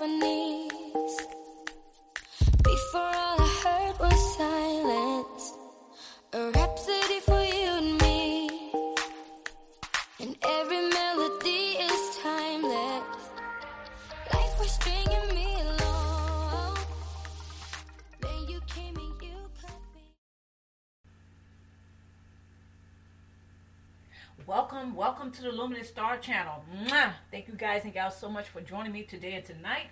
Before all I heard was silence. A rhapsody for you and me. And every melody is timeless. Life was stringing me along. Then you came and you cut me. Welcome, welcome to the Luminous Star Channel. Mwah! Thank you guys and gals so much for joining me today and tonight.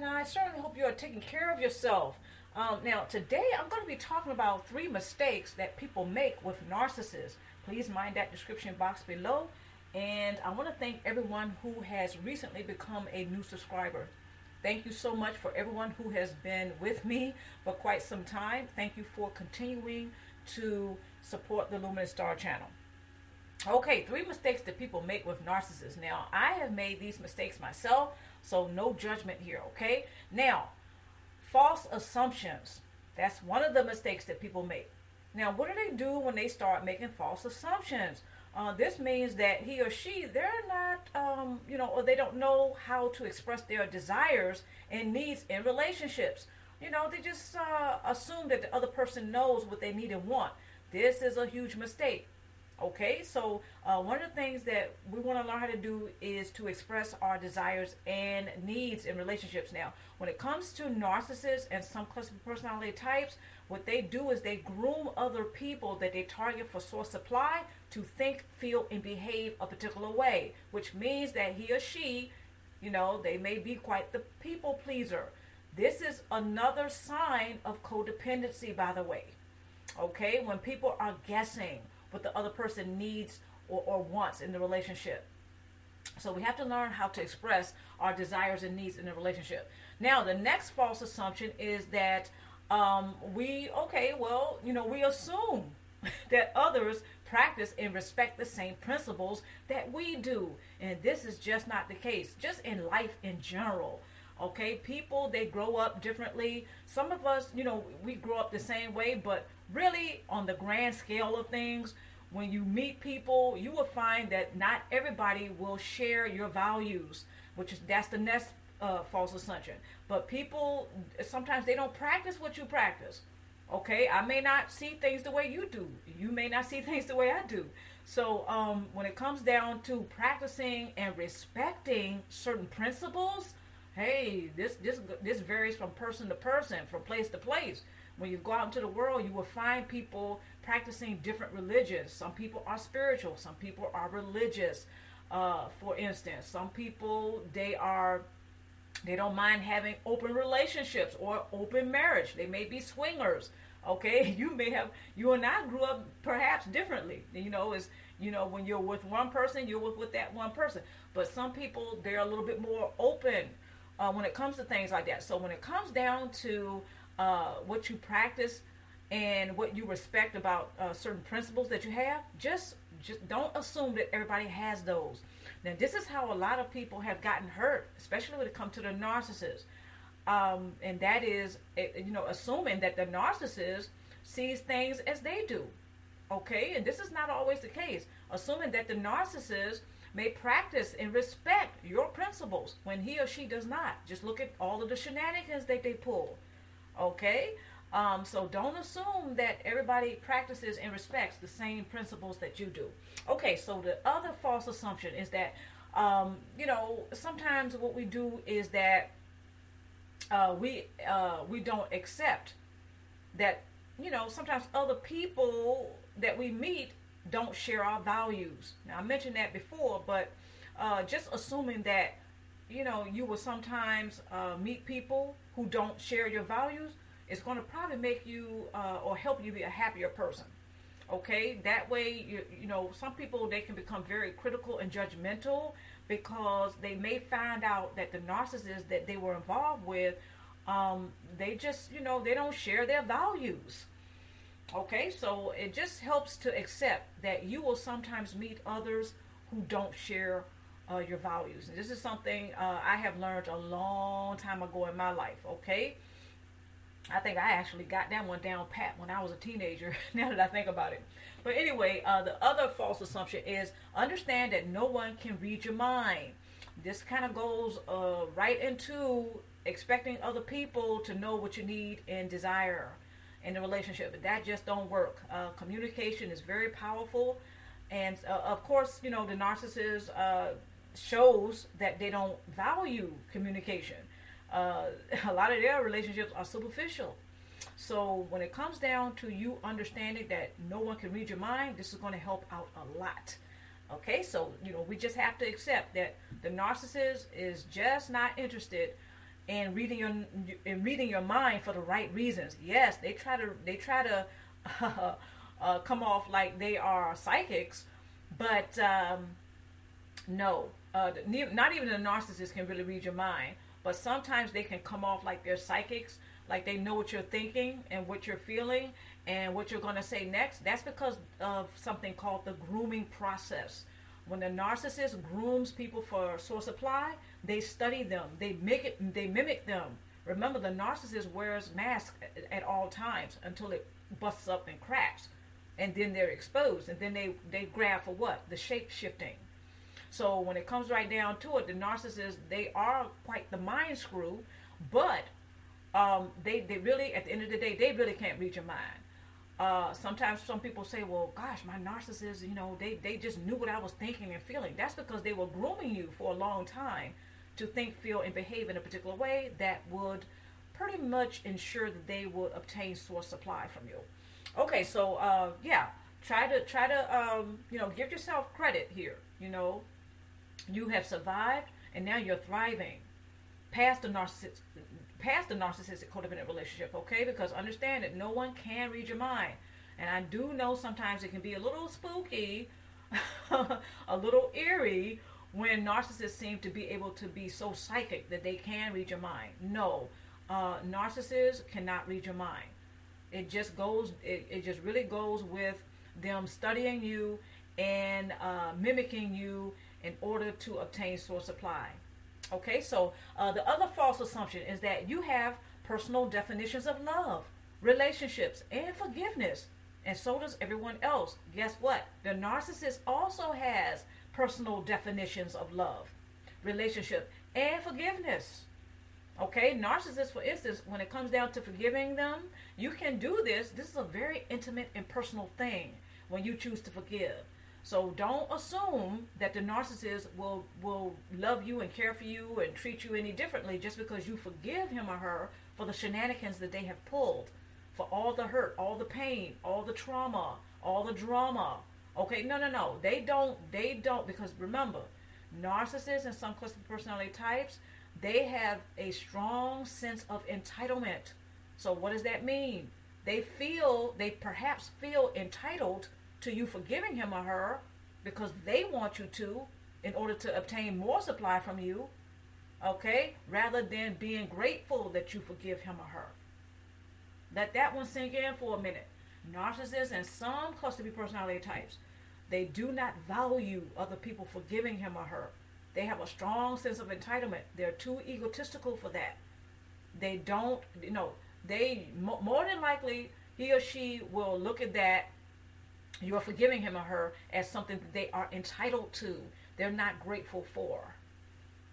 And I certainly hope you are taking care of yourself. Um, now, today I'm going to be talking about three mistakes that people make with narcissists. Please mind that description box below. And I want to thank everyone who has recently become a new subscriber. Thank you so much for everyone who has been with me for quite some time. Thank you for continuing to support the Luminous Star Channel. Okay, three mistakes that people make with narcissists. Now, I have made these mistakes myself, so no judgment here, okay? Now, false assumptions. That's one of the mistakes that people make. Now, what do they do when they start making false assumptions? Uh, this means that he or she, they're not, um, you know, or they don't know how to express their desires and needs in relationships. You know, they just uh, assume that the other person knows what they need and want. This is a huge mistake. Okay, so uh, one of the things that we want to learn how to do is to express our desires and needs in relationships. Now, when it comes to narcissists and some cluster personality types, what they do is they groom other people that they target for source supply to think, feel, and behave a particular way, which means that he or she, you know, they may be quite the people pleaser. This is another sign of codependency, by the way. Okay, when people are guessing what the other person needs or, or wants in the relationship. So we have to learn how to express our desires and needs in a relationship. Now, the next false assumption is that um, we, okay, well, you know, we assume that others practice and respect the same principles that we do. And this is just not the case, just in life in general. Okay, people they grow up differently. Some of us, you know, we grow up the same way, but really on the grand scale of things, when you meet people, you will find that not everybody will share your values, which is that's the next uh, false assumption. But people sometimes they don't practice what you practice. Okay, I may not see things the way you do. You may not see things the way I do. So um, when it comes down to practicing and respecting certain principles, hey, this this this varies from person to person, from place to place. When you go out into the world, you will find people practicing different religions. Some people are spiritual, some people are religious. Uh, for instance, some people they are they don't mind having open relationships or open marriage. They may be swingers. Okay, you may have you and I grew up perhaps differently. You know, is you know when you're with one person, you're with, with that one person. But some people they're a little bit more open uh, when it comes to things like that. So when it comes down to uh, what you practice and what you respect about uh, certain principles that you have, just just don't assume that everybody has those. Now, this is how a lot of people have gotten hurt, especially when it comes to the narcissist. Um, and that is, eh, you know, assuming that the narcissist sees things as they do. Okay, and this is not always the case. Assuming that the narcissist may practice and respect your principles when he or she does not. Just look at all of the shenanigans that they pull. Okay, um, so don't assume that everybody practices and respects the same principles that you do. Okay, so the other false assumption is that, um, you know, sometimes what we do is that uh, we uh, we don't accept that, you know, sometimes other people that we meet don't share our values. Now I mentioned that before, but uh, just assuming that, you know, you will sometimes uh, meet people who don't share your values it's going to probably make you uh, or help you be a happier person. Okay, that way you you know some people they can become very critical and judgmental because they may find out that the narcissist that they were involved with, um, they just you know they don't share their values. Okay, so it just helps to accept that you will sometimes meet others who don't share uh, your values. And this is something uh, I have learned a long time ago in my life. Okay I think I actually got that one down pat when I was a teenager. now that I think about it. But anyway, uh, the other false assumption is understand that no one can read your mind. this kind of goes uh, right into expecting other people to know what you need and desire in the relationship. But That just don't work. Uh, communication is very powerful, and uh, of course, you know the narcissist uh, shows that they don't value communication. Uh, a lot of their relationships are superficial. So when it comes down to you understanding that no one can read your mind, this is going to help out a lot. Okay, so you know we just have to accept that the narcissist is just not interested in reading your in reading your mind for the right reasons. Yes, they try to they try to uh, uh, come off like they are psychics, but um, no, uh, not even a narcissist can really read your mind. But sometimes they can come off like they're psychics, like they know what you're thinking and what you're feeling and what you're going to say next. That's because of something called the grooming process. When the narcissist grooms people for source supply, they study them, they make it, they mimic them. Remember, the narcissist wears masks at all times until it busts up and cracks, and then they're exposed, and then they they grab for what? The shape shifting. So when it comes right down to it, the narcissists they are quite the mind screw, but um, they they really at the end of the day they really can't read your mind. Uh, sometimes some people say, well, gosh, my narcissist, you know, they, they just knew what I was thinking and feeling. That's because they were grooming you for a long time to think, feel, and behave in a particular way that would pretty much ensure that they would obtain source supply from you. Okay, so uh, yeah, try to try to um, you know give yourself credit here. You know, you have survived and now you're thriving past the narcissist past the narcissistic codependent relationship, okay? Because understand that no one can read your mind. And I do know sometimes it can be a little spooky, a little eerie when narcissists seem to be able to be so psychic that they can read your mind. No, uh, narcissists cannot read your mind. It just goes, it, it just really goes with them studying you and uh, mimicking you in order to obtain source supply. Okay, so uh, the other false assumption is that you have personal definitions of love, relationships, and forgiveness. And so does everyone else. Guess what? The narcissist also has personal definitions of love, relationship, and forgiveness. Okay, narcissists, for instance, when it comes down to forgiving them, you can do this. This is a very intimate and personal thing when you choose to forgive. So don't assume that the narcissist will will love you and care for you and treat you any differently just because you forgive him or her for the shenanigans that they have pulled, for all the hurt, all the pain, all the trauma, all the drama. Okay, no, no, no. They don't. They don't because remember, narcissists and some cluster personality types, they have a strong sense of entitlement. So what does that mean? They feel they perhaps feel entitled to you forgiving him or her because they want you to in order to obtain more supply from you, okay, rather than being grateful that you forgive him or her. Let that one sink in for a minute. Narcissists and some cluster B personality types, they do not value other people forgiving him or her. They have a strong sense of entitlement. They're too egotistical for that. They don't, you know, they more than likely he or she will look at that you are forgiving him or her as something that they are entitled to. They're not grateful for.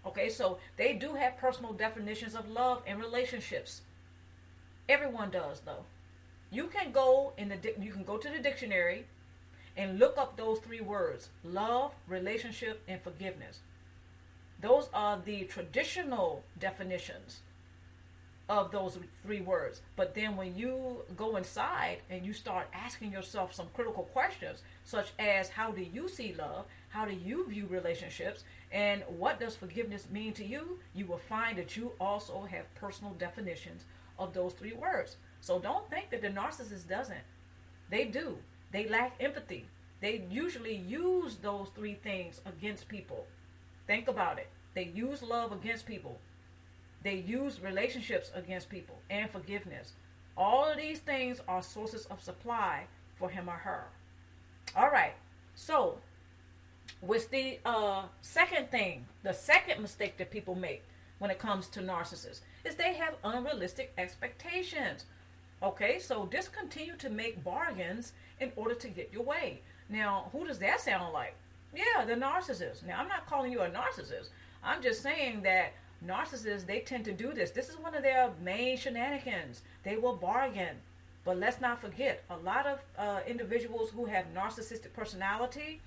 Okay, so they do have personal definitions of love and relationships. Everyone does though. You can go in the you can go to the dictionary and look up those three words: love, relationship, and forgiveness. Those are the traditional definitions of those three words. But then when you go inside and you start asking yourself some critical questions, such as how do you see love? How do you view relationships? And what does forgiveness mean to you? You will find that you also have personal definitions of those three words. So don't think that the narcissist doesn't. They do. They lack empathy. They usually use those three things against people. Think about it. They use love against people. They use relationships against people and forgiveness. All of these things are sources of supply for him or her. All right. So, with the uh, second thing, the second mistake that people make when it comes to narcissists is they have unrealistic expectations. Okay, so just discontinue to make bargains in order to get your way. Now, who does that sound like? Yeah, the narcissist. Now, I'm not calling you a narcissist. I'm just saying that narcissists they tend to do this. This is one of their main shenanigans. They will bargain. But let's not forget, a lot of uh, individuals who have narcissistic personality,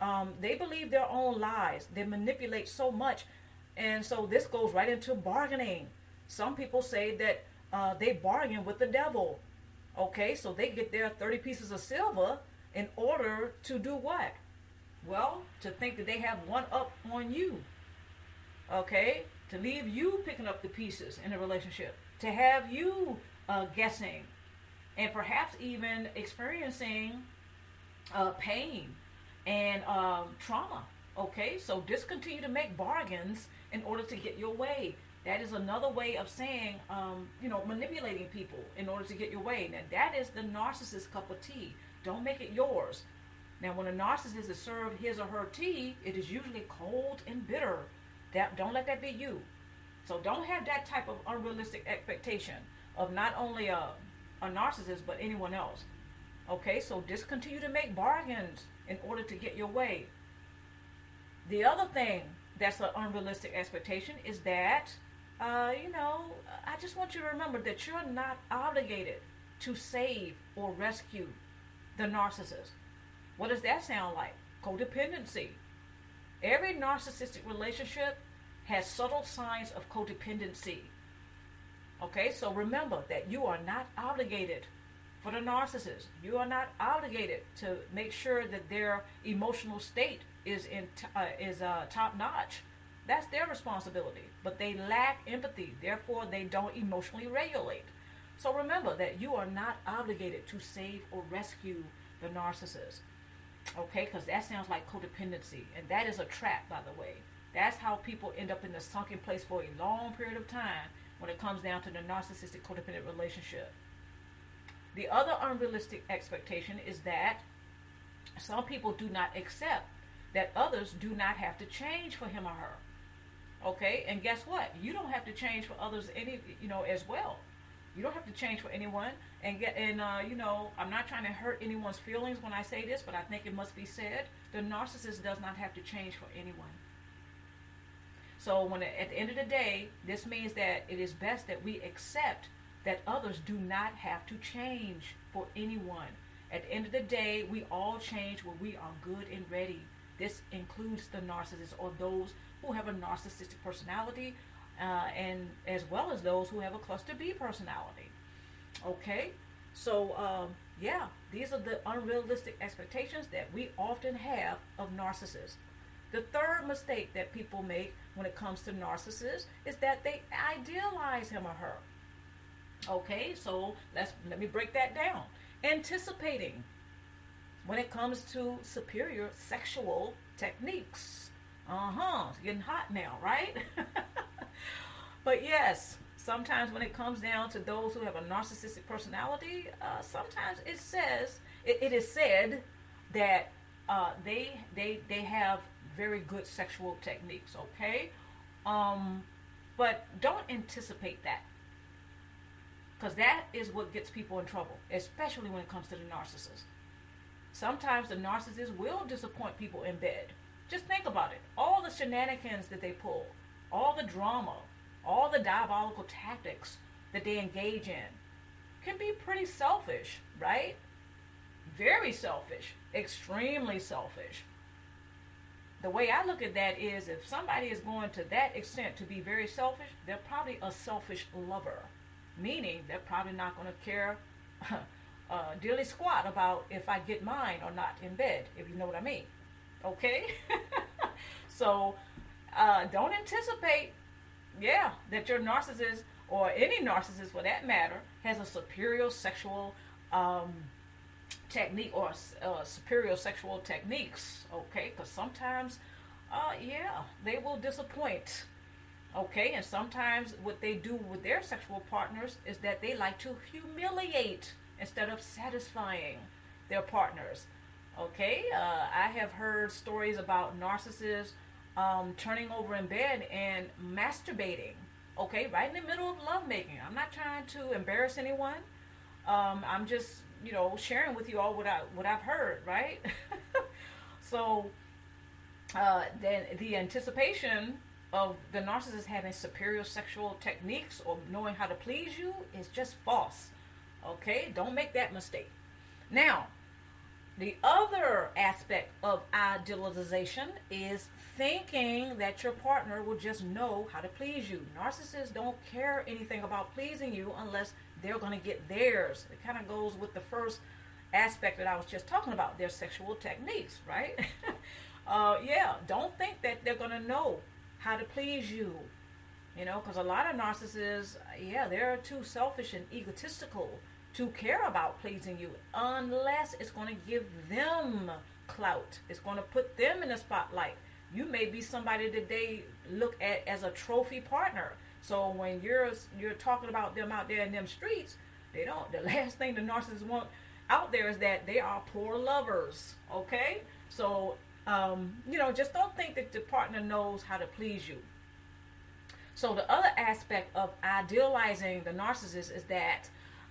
um, they believe their own lies. They manipulate so much. And so this goes right into bargaining. Some people say that uh, they bargain with the devil. Okay, so they get their 30 pieces of silver in order to do what? Well, to think that they have one up on you. Okay, to leave you picking up the pieces in a relationship, to have you uh, guessing, and perhaps even experiencing uh, pain and um, trauma. Okay, so discontinue to make bargains in order to get your way. That is another way of saying, um, you know, manipulating people in order to get your way. Now, that is the narcissist cup of tea. Don't make it yours. Now, when a narcissist is served his or her tea, it is usually cold and bitter. That don't let that be you. So don't have that type of unrealistic expectation of not only a, a narcissist but anyone else. Okay, so discontinue to make bargains in order to get your way. The other thing that's an unrealistic expectation is that, uh, you know, I just want you to remember that you're not obligated to save or rescue the narcissist. What does that sound like? Codependency. Every narcissistic relationship has subtle signs of codependency. Okay, so remember that you are not obligated for the narcissist. You are not obligated to make sure that their emotional state is in t- uh, is uh, top notch. That's their responsibility. But they lack empathy, therefore they don't emotionally regulate. So remember that you are not obligated to save or rescue the narcissist. Okay, because that sounds like codependency, and that is a trap, by the way. That's how people end up in the sunken place for a long period of time when it comes down to the narcissistic codependent relationship. The other unrealistic expectation is that some people do not accept that others do not have to change for him or her. Okay, and guess what? You don't have to change for others any, you know, as well. You don't have to change for anyone. And get and uh, you know, I'm not trying to hurt anyone's feelings when I say this, but I think it must be said: the narcissist does not have to change for anyone. So when at the end of the day, this means that it is best that we accept that others do not have to change for anyone. At the end of the day, we all change when we are good and ready. This includes the narcissist or those who have a narcissistic personality, uh, and as well as those who have a cluster B personality. Okay, so um, yeah, these are the unrealistic expectations that we often have of narcissists. The third mistake that people make when it comes to narcissists is that they idealize him or her. Okay, so let's let me break that down. Anticipating when it comes to superior sexual techniques. Uh-huh. It's getting hot now, right? but yes, sometimes when it comes down to those who have a narcissistic personality, uh, sometimes it says it, it is said that uh, they they they have very good sexual techniques. Okay, um, but don't anticipate that because that is what gets people in trouble, especially when it comes to the narcissist. Sometimes the narcissist will disappoint people in bed. Just think about it. All the shenanigans that they pull, all the drama, all the diabolical tactics that they engage in can be pretty selfish, right? Very selfish, extremely selfish. The way I look at that is if somebody is going to that extent to be very selfish, they're probably a selfish lover meaning they're probably not going to care uh, dearly squat about if I get mine or not in bed, if you know what I mean. Okay? so uh, don't anticipate, yeah, that your narcissist or any narcissist for that matter has a superior sexual um, technique or uh, superior sexual techniques. Okay? Because sometimes, uh, yeah, they will disappoint Okay, and sometimes what they do with their sexual partners is that they like to humiliate instead of satisfying their partners. Okay, uh, I have heard stories about narcissists um, turning over in bed and masturbating. Okay, right in the middle of lovemaking. I'm not trying to embarrass anyone. Um, I'm just, you know, sharing with you all what I what I've heard. Right. so uh, then the anticipation of the narcissist having superior sexual techniques or knowing how to please you is just false. Okay? Don't make that mistake. Now, the other aspect of idealization is thinking that your partner will just know how to please you. Narcissists don't care anything about pleasing you unless they're going to get theirs. It kind of goes with the first aspect that I was just talking about their sexual techniques, right? uh, yeah, don't think that they're going to know how to please you. You know, because a lot of narcissists, yeah, they're too selfish and egotistical to care about pleasing you unless it's going to give them clout. It's going to put them in the spotlight. You may be somebody that they look at as a trophy partner. So when you're you're talking about them out there in them streets, they don't. The last thing the narcissists want out there is that they are poor lovers. Okay, so um, you know, just don't think that the partner knows how to please you. So the other aspect of idealizing the narcissist is that,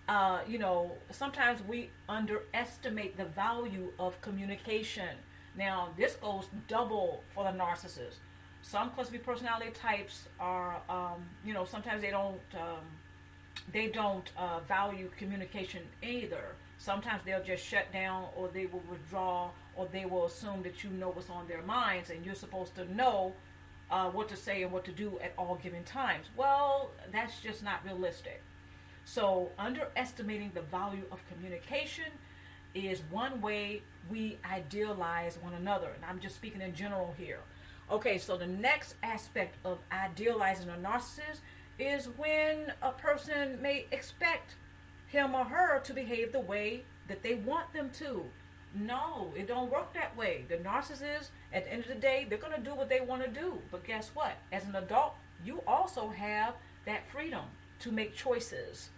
uh, you know, sometimes we underestimate the value of communication. Now, this goes double for the narcissist. Some cluster B personality types are, um, you know, sometimes they don't, um, they don't uh, value communication either. Sometimes they'll just shut down, or they will withdraw, or they will assume that you know what's on their minds, and you're supposed to know uh, what to say and what to do at all given times. Well, that's just not realistic. So, underestimating the value of communication is one way we idealize one another. And I'm just speaking in general here. Okay, so the next aspect of idealizing a narcissist is when a person may expect him or her to behave the way that they want them to. No, it don't work that way. The narcissist, at the end of the day, they're going to do what they want to do. But guess what? As an adult, you also have that freedom to make choices.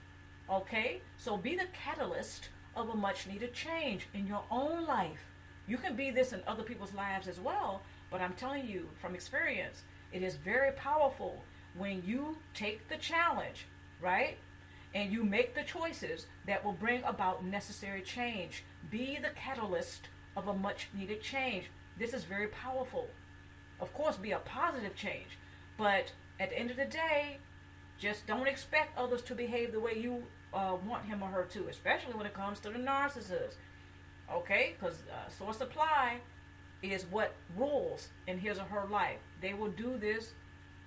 Okay? So be the catalyst of a much needed change in your own life. You can be this in other people's lives as well, but I'm telling you from experience, it is very powerful when you take the challenge, right? And you make the choices that will bring about necessary change. Be the catalyst of a much needed change. This is very powerful. Of course, be a positive change, but at the end of the day, just don't expect others to behave the way you uh, want him or her to, especially when it comes to the narcissist. Okay? Because uh, source supply is what rules in his or her life. They will do this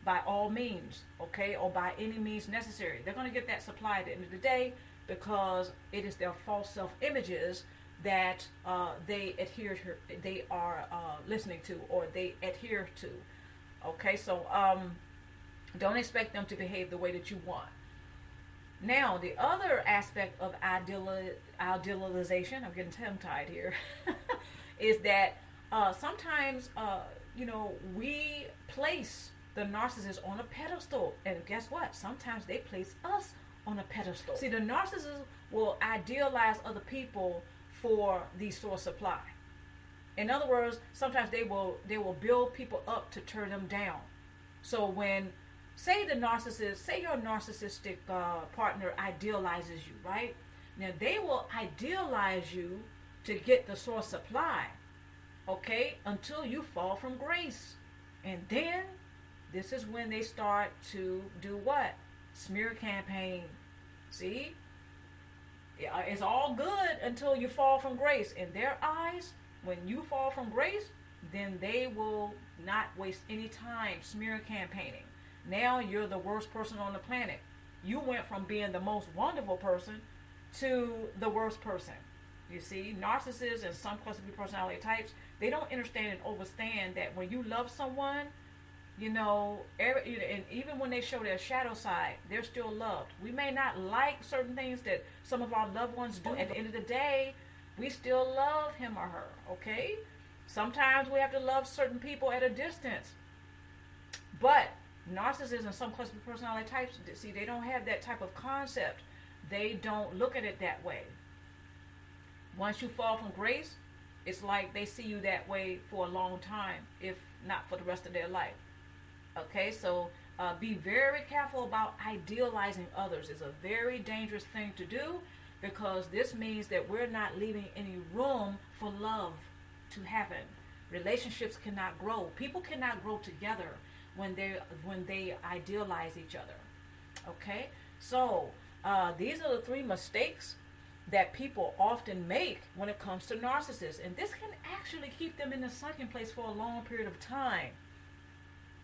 by all means, okay, or by any means necessary. They're going to get that supply at the end of the day because it is their false self images that uh, they adhere to, they are uh, listening to or they adhere to. Okay, so um, don't expect them to behave the way that you want. Now, the other aspect of ideal, idealization, I'm getting tongue tied here, is that uh, sometimes, uh, you know, we place the narcissist on a pedestal. And guess what? Sometimes they place us on a pedestal. See, the narcissist will idealize other people for the source supply. In other words, sometimes they will they will build people up to turn them down. So when say the narcissist, say your narcissistic uh, partner idealizes you, right? Now they will idealize you to get the source supply, okay, until you fall from grace. And then this is when they start to do what? Smear campaign. See? It's all good until you fall from grace. In their eyes, when you fall from grace, then they will not waste any time smear campaigning. Now you're the worst person on the planet. You went from being the most wonderful person to the worst person. You see, narcissists and some cluster personality types, they don't understand and understand that when you love someone, you know, every, and even when they show their shadow side, they're still loved. We may not like certain things that some of our loved ones do. At the end of the day, we still love him or her, okay? Sometimes we have to love certain people at a distance. But narcissists and some cluster personality types, see, they don't have that type of concept. They don't look at it that way. Once you fall from grace, it's like they see you that way for a long time, if not for the rest of their life. Okay, so uh, be very careful about idealizing others. It's a very dangerous thing to do because this means that we're not leaving any room for love to happen. Relationships cannot grow. People cannot grow together when they when they idealize each other. Okay, so uh, these are the three mistakes that people often make when it comes to narcissists, and this can actually keep them in the sunken place for a long period of time.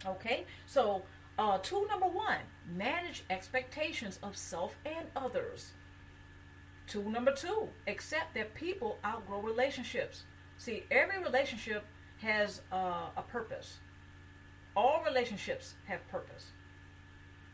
Okay, so uh, tool number one: manage expectations of self and others. Tool number two: accept that people outgrow relationships. See, every relationship has uh, a purpose. All relationships have purpose.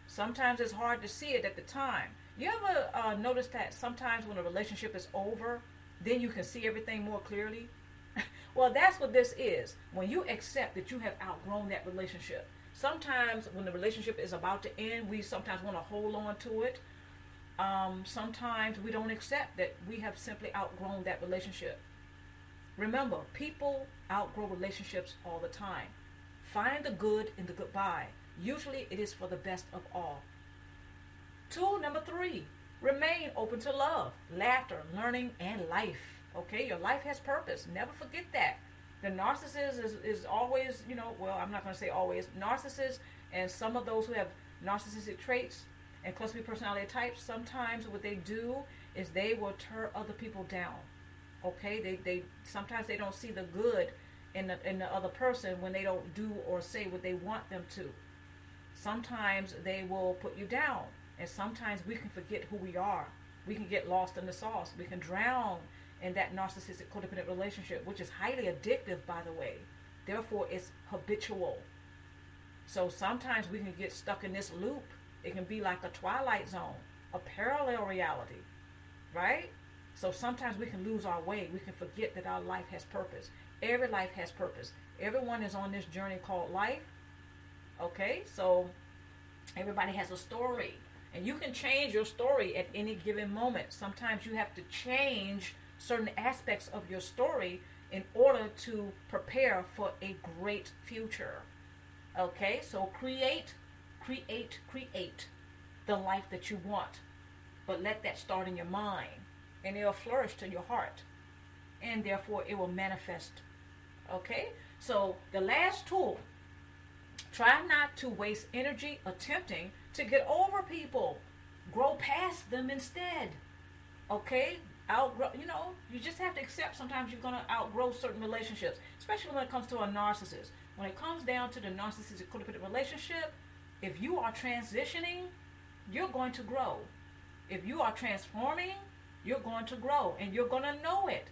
Sometimes it's hard to see it at the time. You ever uh, notice that sometimes when a relationship is over, then you can see everything more clearly? well, that's what this is. When you accept that you have outgrown that relationship. Sometimes when the relationship is about to end, we sometimes want to hold on to it. Um, sometimes we don't accept that we have simply outgrown that relationship. Remember, people outgrow relationships all the time. Find the good in the goodbye. Usually it is for the best of all. Tool number three remain open to love, laughter, learning, and life. Okay, your life has purpose. Never forget that. The narcissist is, is always, you know, well, I'm not going to say always, narcissists and some of those who have narcissistic traits and cluster personality types, sometimes what they do is they will tear other people down. Okay, they, they sometimes they don't see the good in the, in the other person when they don't do or say what they want them to. Sometimes they will put you down, and sometimes we can forget who we are. We can get lost in the sauce. We can drown in that narcissistic codependent relationship, which is highly addictive, by the way. Therefore, it's habitual. So sometimes we can get stuck in this loop. It can be like a twilight zone, a parallel reality, right? So sometimes we can lose our way. We can forget that our life has purpose. Every life has purpose. Everyone is on this journey called life. Okay, so everybody has a story. And you can change your story at any given moment. Sometimes you have to change certain aspects of your story in order to prepare for a great future. Okay, so create, create, create the life that you want. But let that start in your mind and it'll flourish to your heart. And therefore, it will manifest. Okay? So, the last tool try not to waste energy attempting to get over people, grow past them instead. Okay? Outgrow, you know, you just have to accept sometimes you're going to outgrow certain relationships, especially when it comes to a narcissist. When it comes down to the narcissistic codependent relationship, if you are transitioning, you're going to grow. If you are transforming, you're going to grow and you're going to know it.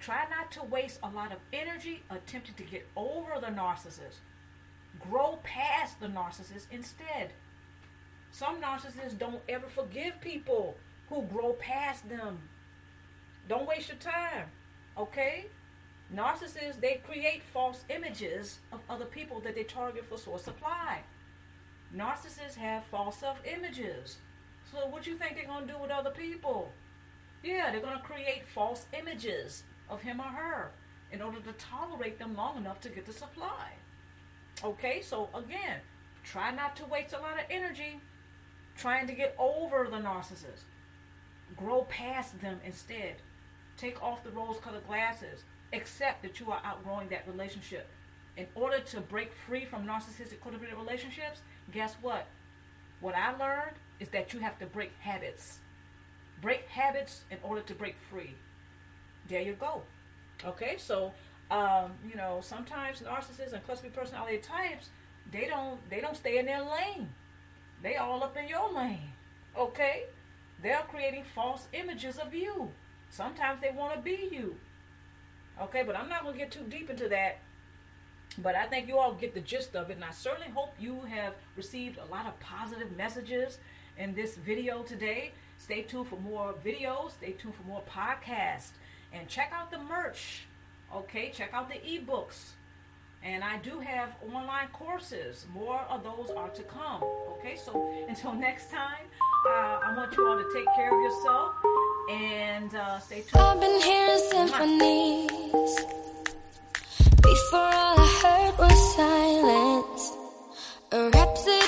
Try not to waste a lot of energy attempting to get over the narcissist. Grow past the narcissist instead. Some narcissists don't ever forgive people who grow past them. Don't waste your time, okay? Narcissists, they create false images of other people that they target for source supply. Narcissists have false self images. So, what do you think they're going to do with other people? Yeah, they're going to create false images of him or her in order to tolerate them long enough to get the supply. Okay, so again, try not to waste a lot of energy trying to get over the narcissist. Grow past them instead. Take off the rose colored glasses. Accept that you are outgrowing that relationship. In order to break free from narcissistic codependent relationships, guess what? What I learned is that you have to break habits. Break habits in order to break free. There you go. Okay, so um, you know sometimes narcissists and cluster personality types they don't they don't stay in their lane. They all up in your lane. Okay, they're creating false images of you. Sometimes they want to be you. Okay, but I'm not gonna get too deep into that. But I think you all get the gist of it, and I certainly hope you have received a lot of positive messages in this video today. Stay tuned for more videos. Stay tuned for more podcasts. And check out the merch. Okay, check out the ebooks. And I do have online courses. More of those are to come. Okay, so until next time, uh, I want you all to take care of yourself and uh, stay tuned. I've been hearing symphonies. Before all I heard was silence. A rhapsody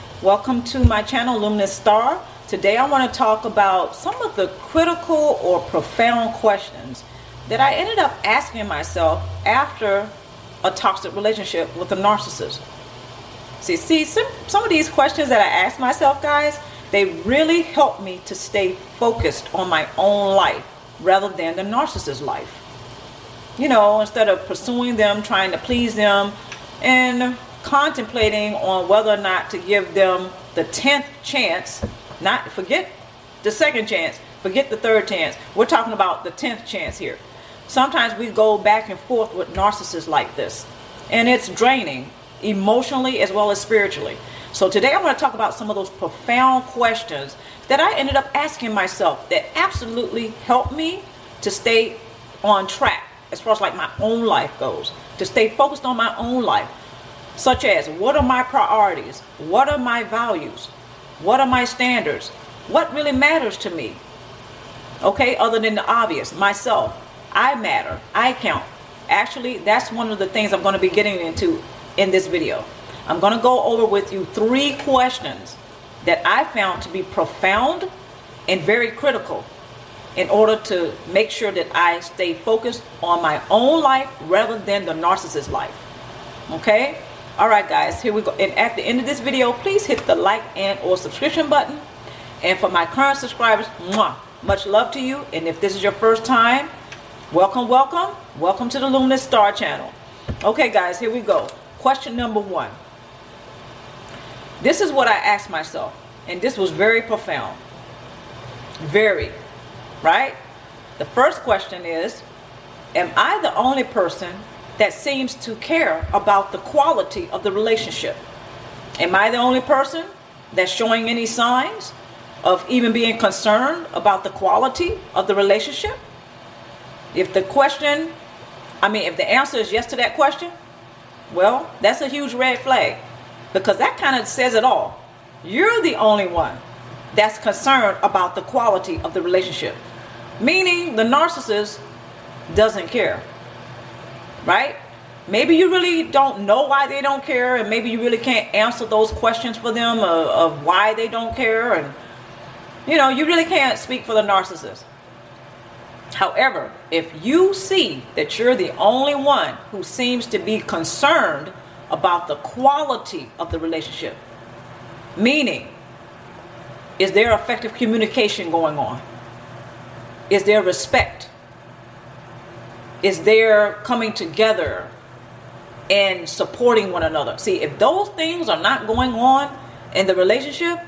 Welcome to my channel, Luminous Star. Today I want to talk about some of the critical or profound questions that I ended up asking myself after a toxic relationship with a narcissist. See, see some, some of these questions that I asked myself, guys, they really helped me to stay focused on my own life rather than the narcissist's life. You know, instead of pursuing them, trying to please them, and contemplating on whether or not to give them the 10th chance, not forget the second chance, forget the third chance. We're talking about the 10th chance here. Sometimes we go back and forth with narcissists like this, and it's draining emotionally as well as spiritually. So today I want to talk about some of those profound questions that I ended up asking myself that absolutely helped me to stay on track as far as like my own life goes, to stay focused on my own life such as what are my priorities? What are my values? What are my standards? What really matters to me? Okay, other than the obvious, myself. I matter. I count. Actually, that's one of the things I'm going to be getting into in this video. I'm going to go over with you three questions that I found to be profound and very critical in order to make sure that I stay focused on my own life rather than the narcissist's life. Okay? All right guys here we go. And at the end of this video please hit the like and or subscription button. And for my current subscribers mwah, much love to you. And if this is your first time welcome welcome. Welcome to the luminous star channel. Okay guys here we go. Question number one. This is what i asked myself and this was very profound. Very right? The first question is am i the only person that seems to care about the quality of the relationship. Am I the only person that's showing any signs of even being concerned about the quality of the relationship? If the question, I mean, if the answer is yes to that question, well, that's a huge red flag because that kind of says it all. You're the only one that's concerned about the quality of the relationship, meaning the narcissist doesn't care right? Maybe you really don't know why they don't care, and maybe you really can't answer those questions for them of, of why they don't care, and you know, you really can't speak for the narcissist. However, if you see that you're the only one who seems to be concerned about the quality of the relationship, meaning, is there effective communication going on? Is there respect? Is there coming together and supporting one another. See, if those things are not going on in the relationship,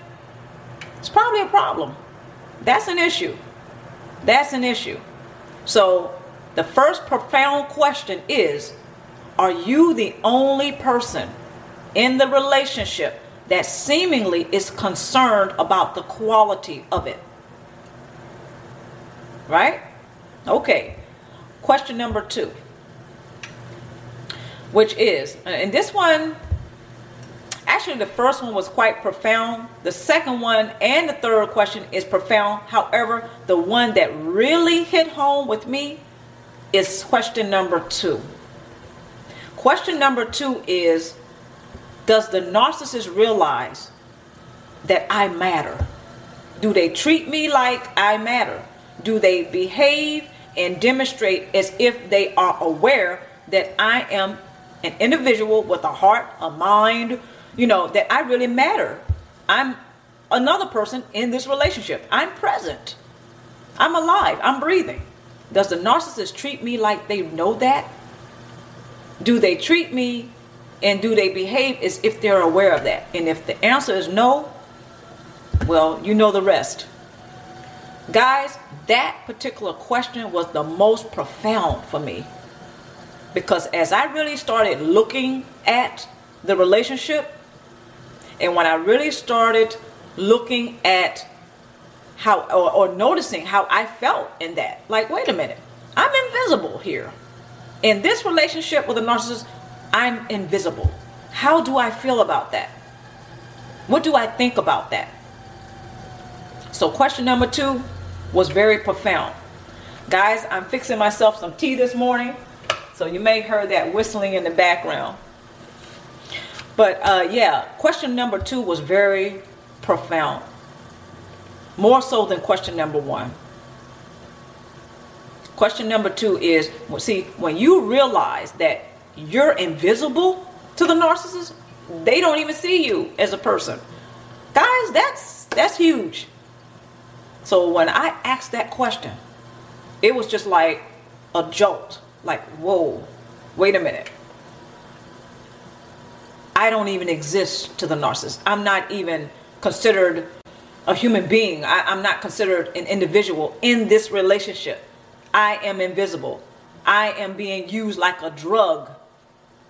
it's probably a problem. That's an issue. That's an issue. So, the first profound question is Are you the only person in the relationship that seemingly is concerned about the quality of it? Right? Okay. Question number two, which is, uh, and this one, actually, the first one was quite profound. The second one and the third question is profound. However, the one that really hit home with me is question number two. Question number two is Does the narcissist realize that I matter? Do they treat me like I matter? Do they behave and demonstrate as if they are aware that I am an individual with a heart, a mind, you know, that I really matter. I'm another person in this relationship. I'm present. I'm alive. I'm breathing. Does the narcissist treat me like they know that? Do they treat me and do they behave as if they're aware of that? And if the answer is no, well, you know the rest. Guys, that particular question was the most profound for me. Because as I really started looking at the relationship, and when I really started looking at how, or, or noticing how I felt in that, like, wait a minute, I'm invisible here. In this relationship with a narcissist, I'm invisible. How do I feel about that? What do I think about that? So, question number two was very profound. Guys, I'm fixing myself some tea this morning, so you may hear that whistling in the background. But uh, yeah, question number two was very profound, more so than question number one. Question number two is see, when you realize that you're invisible to the narcissist, they don't even see you as a person. Guys, that's that's huge. So when I asked that question, it was just like a jolt. Like, whoa, wait a minute. I don't even exist to the narcissist. I'm not even considered a human being. I, am not considered an individual in this relationship. I am invisible. I am being used like a drug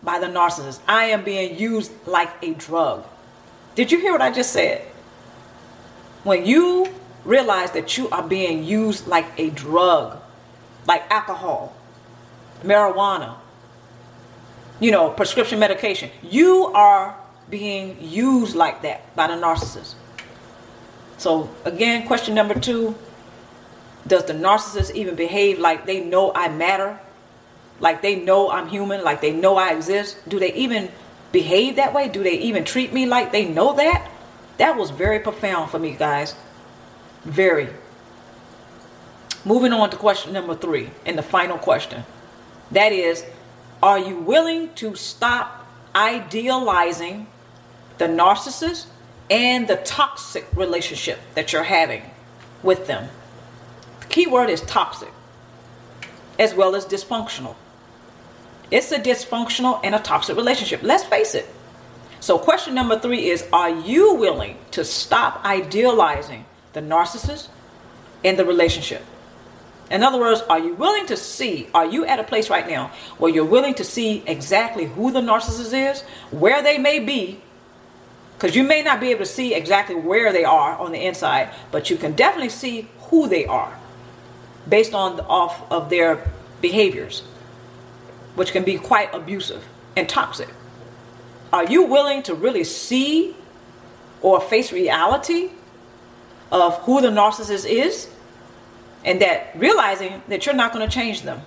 by the narcissist. I am being used like a drug. Did you hear what I just said? When you realize that you are being used like a drug, like alcohol, marijuana, you know, prescription medication, you are being used like that by the narcissist. So, again, question number two Does the narcissist even behave like they know I matter? Like they know I'm human? Like they know I exist? Do they even behave that way? Do they even treat me like they know that? That was very profound for me, guys. Very. Moving on to question number three, and the final question. That is, are you willing to stop idealizing the narcissist and the toxic relationship that you're having with them? The key word is toxic, as well as dysfunctional. It's a dysfunctional and a toxic relationship. Let's face it. So, question number three is Are you willing to stop idealizing the narcissist and the relationship? In other words, are you willing to see? Are you at a place right now where you're willing to see exactly who the narcissist is, where they may be? Because you may not be able to see exactly where they are on the inside, but you can definitely see who they are based on the, off of their behaviors which can be quite abusive and toxic. Are you willing to really see or face reality of who the narcissist is? And that realizing that you're not going to change them.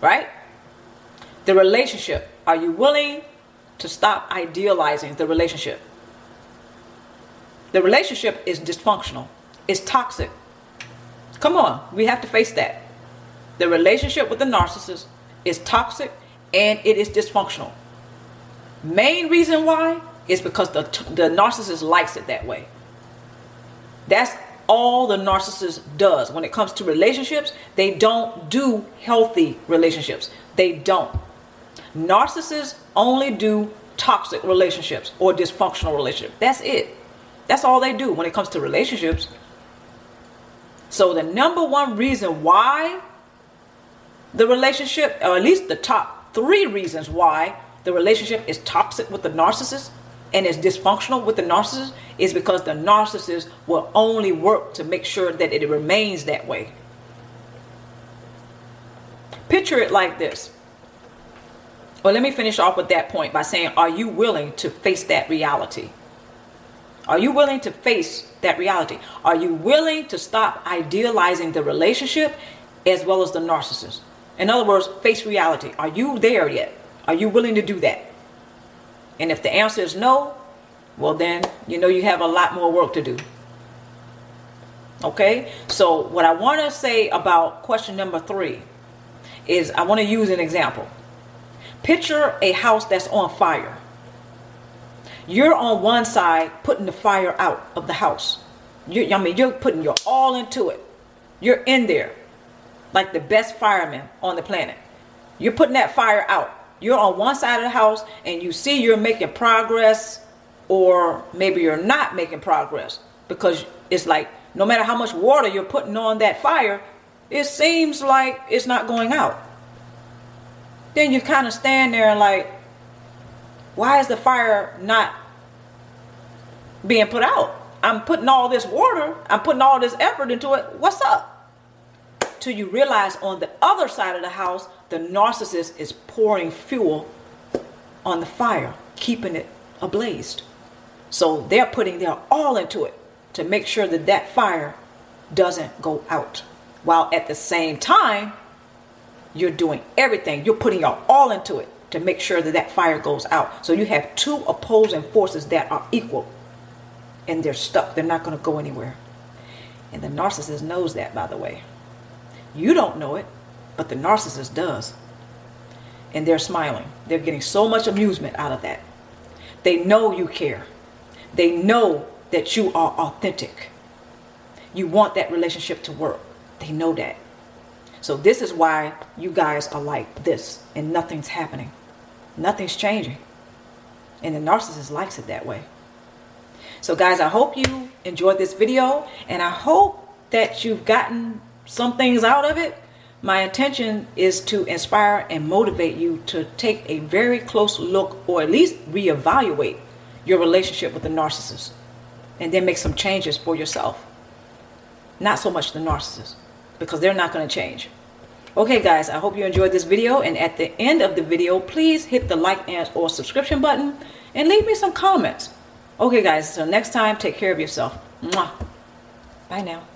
Right? The relationship. Are you willing to stop idealizing the relationship? The relationship is dysfunctional, it's toxic. Come on, we have to face that. The relationship with the narcissist is toxic and it is dysfunctional. Main reason why is because the, the narcissist likes it that way. That's all the narcissist does when it comes to relationships. They don't do healthy relationships. They don't. Narcissists only do toxic relationships or dysfunctional relationships. That's it. That's all they do when it comes to relationships. So the number one reason why the relationship, or at least the top three reasons why the relationship is toxic with the narcissist and is dysfunctional with the narcissist is because the narcissist will only work to make sure that it remains that way. Picture it like this. Well, let me finish off with that point by saying, are you willing to face that reality? Are you willing to face that reality? Are you willing to stop idealizing the relationship as well as the narcissist? In other words, face reality. Are you there yet? Are you willing to do that? And if the answer is no, well, then you know you have a lot more work to do. Okay? So, what I want to say about question number three is I want to use an example. Picture a house that's on fire. You're on one side putting the fire out of the house. You, I mean, you're putting your all into it. You're in there like the best fireman on the planet. You're putting that fire out. You're on one side of the house and you see you're making progress, or maybe you're not making progress because it's like no matter how much water you're putting on that fire, it seems like it's not going out. Then you kind of stand there and like, why is the fire not being put out? I'm putting all this water, I'm putting all this effort into it. What's up? till you realize on the other side of the house, the narcissist is pouring fuel on the fire, keeping it ablaze. So they're putting their all into it. to make sure that that fire doesn't go out. While at the same time, you're doing everything, you're putting your all into it to make sure that that fire goes out. So you have two opposing forces that are equal and they're stuck. They're not going to go anywhere. And the narcissist knows that, by the way. You don't know it, but the narcissist does. And they're smiling. They're getting so much amusement out of that. They know you care. They know that you are authentic. You want that relationship to work. They know that. So this is why you guys are like this and nothing's happening. Nothing's changing. And the narcissist likes it that way. So guys, I hope you enjoyed this video and I hope that you've gotten some things out of it. My intention is to inspire and motivate you to take a very close look or at least reevaluate your relationship with the narcissist and then make some changes for yourself. Not so much the narcissist because they're not going to change. Okay guys, I hope you enjoyed this video and at the end of the video, please hit the like and or subscription button and leave me some comments. Okay guys, so next time, take care of yourself. Mwah. Bye now.